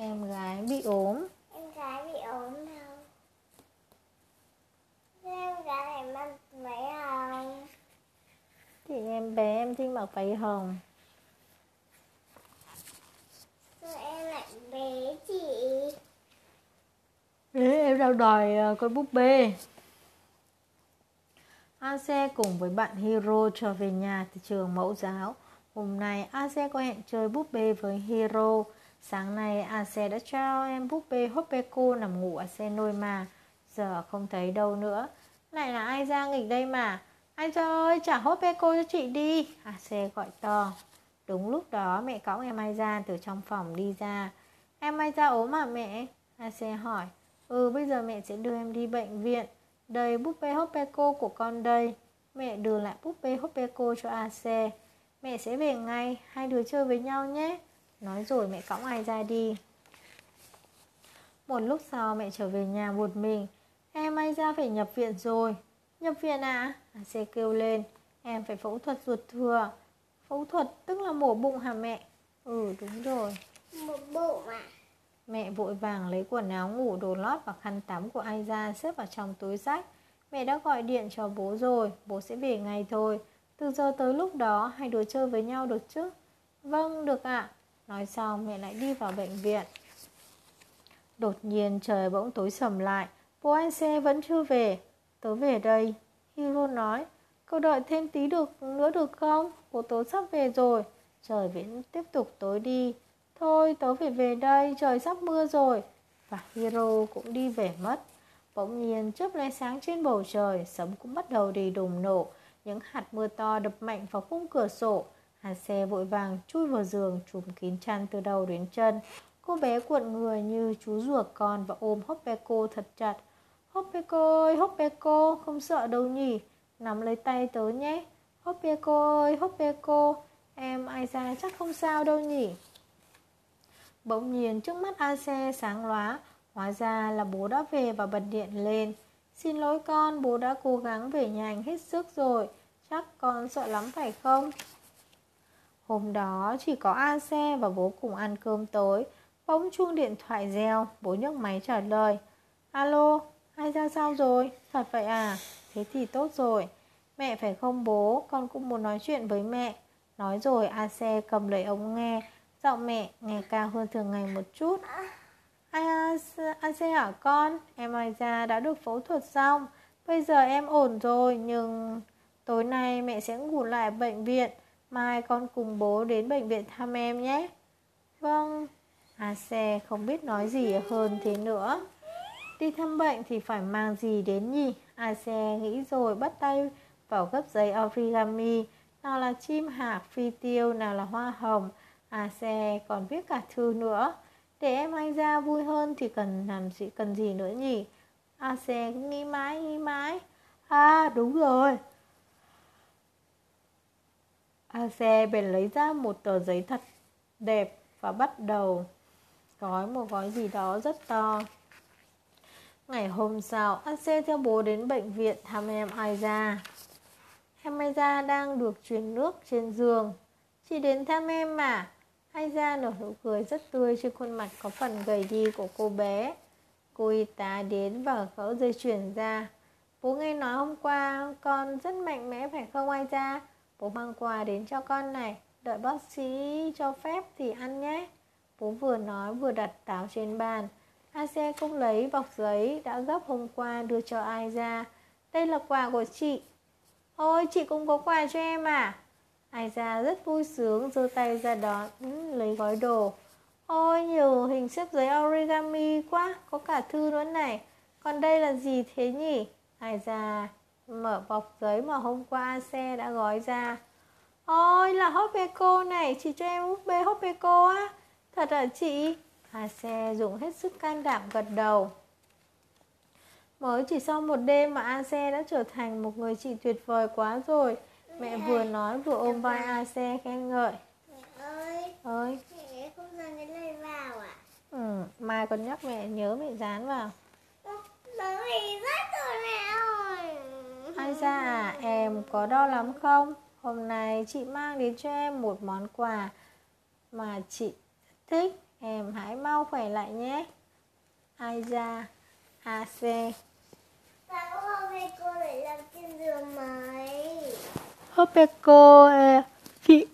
Em gái bị ốm. Em gái bị ốm đâu Em gái này mặc váy hồng. Thì em bé em thích mặc váy hồng. Em lại bé chị. Đấy, em đang đòi ờ, con búp bê. Ase cùng với bạn Hiro trở về nhà từ trường mẫu giáo. Hôm nay Ase có hẹn chơi búp bê với Hiro. Sáng nay Ase đã cho em búp bê Hoppeco nằm ngủ ở xe nôi mà. Giờ không thấy đâu nữa. Lại là ai ra nghịch đây mà. Anh ơi, trả Hoppeco cho chị đi. Ase gọi to. Đúng lúc đó mẹ cõng em Ai ra từ trong phòng đi ra. Em Ai ra ốm à mẹ? Ase hỏi. Ừ, bây giờ mẹ sẽ đưa em đi bệnh viện. Đây búp bê Hoppeco của con đây. Mẹ đưa lại búp bê Hoppeco cho Ase. Mẹ sẽ về ngay, hai đứa chơi với nhau nhé. Nói rồi mẹ cõng ai ra đi. Một lúc sau mẹ trở về nhà một mình. Em ai ra phải nhập viện rồi. Nhập viện à? AC kêu lên. Em phải phẫu thuật ruột thừa. Phẫu thuật tức là mổ bụng hả mẹ? Ừ đúng rồi. Một bộ mà Mẹ vội vàng lấy quần áo ngủ, đồ lót và khăn tắm của ai ra xếp vào trong túi sách. Mẹ đã gọi điện cho bố rồi, bố sẽ về ngay thôi. Từ giờ tới lúc đó, hai đứa chơi với nhau được chứ? Vâng, được ạ. Nói xong, mẹ lại đi vào bệnh viện. Đột nhiên trời bỗng tối sầm lại, bố anh xe vẫn chưa về. Tớ về đây. Hiro nói, cậu đợi thêm tí được nữa được không? Bố tớ sắp về rồi. Trời vẫn tiếp tục tối đi. Thôi tớ phải về đây, trời sắp mưa rồi. Và Hiro cũng đi về mất. Bỗng nhiên chớp lóe sáng trên bầu trời, sấm cũng bắt đầu đi đùng nổ. Những hạt mưa to đập mạnh vào khung cửa sổ. Hà xe vội vàng chui vào giường, trùm kín chăn từ đầu đến chân. Cô bé cuộn người như chú ruột con và ôm Hoppeko thật chặt. Hoppeko ơi, Hoppeko, không sợ đâu nhỉ? Nắm lấy tay tớ nhé. Hoppeko ơi, Hoppeko, em ai ra chắc không sao đâu nhỉ? Bỗng nhiên trước mắt A xe sáng lóa, hóa ra là bố đã về và bật điện lên. Xin lỗi con, bố đã cố gắng về nhà anh hết sức rồi, chắc con sợ lắm phải không? Hôm đó chỉ có A xe và bố cùng ăn cơm tối, bỗng chuông điện thoại reo, bố nhấc máy trả lời. Alo, ai ra sao rồi? Thật vậy à? Thế thì tốt rồi. Mẹ phải không bố, con cũng muốn nói chuyện với mẹ. Nói rồi A xe cầm lấy ống nghe, Giọng mẹ nghe cao hơn thường ngày một chút Ai A xe hả con Em ai ra đã được phẫu thuật xong Bây giờ em ổn rồi Nhưng tối nay mẹ sẽ ngủ lại bệnh viện Mai con cùng bố đến bệnh viện thăm em nhé. Vâng. A xe không biết nói gì hơn thế nữa. Đi thăm bệnh thì phải mang gì đến nhỉ? A xe nghĩ rồi bắt tay vào gấp giấy origami. Nào là chim hạc, phi tiêu, Nào là hoa hồng. À xe còn viết cả thư nữa. Để em anh ra vui hơn thì cần làm gì, cần gì nữa nhỉ? À xe cứ nghĩ mãi nghĩ mãi. À đúng rồi. A xe bèn lấy ra một tờ giấy thật đẹp và bắt đầu gói một gói gì đó rất to. Ngày hôm sau, A xe theo bố đến bệnh viện thăm em Aiza. Em Aiza đang được truyền nước trên giường. Chị đến thăm em mà. Aiza nở nụ cười rất tươi trên khuôn mặt có phần gầy đi của cô bé. Cô y tá đến và gỡ dây chuyền ra. Bố nghe nói hôm qua con rất mạnh mẽ phải không Aiza? ra? Bố mang quà đến cho con này. Đợi bác sĩ cho phép thì ăn nhé. Bố vừa nói vừa đặt táo trên bàn. A xe cũng lấy bọc giấy đã gấp hôm qua đưa cho ai ra. Đây là quà của chị. Ôi chị cũng có quà cho em à? Ai ra rất vui sướng giơ tay ra đón ừ, lấy gói đồ. Ôi nhiều hình xếp giấy origami quá, có cả thư nữa này. Còn đây là gì thế nhỉ? Ai ra mở bọc giấy mà hôm qua xe đã gói ra. Ôi là Hopeko này, chị cho em búp bê Hopeko á. Thật hả chị? Hà xe dùng hết sức can đảm gật đầu. Mới chỉ sau một đêm mà A xe đã trở thành một người chị tuyệt vời quá rồi. Mẹ vừa nói vừa ôm vai A xe khen ngợi. Mẹ ơi, Ơi, mẹ không dán cái này vào à? ừ, mai con nhắc mẹ nhớ mẹ dán vào. ra à, em có đau lắm không? Hôm nay chị mang đến cho em một món quà mà chị thích. Em hãy mau khỏe lại nhé. Ai? AC. Sao hôm cô lại làm trên giường máy? Hopeko, à, chị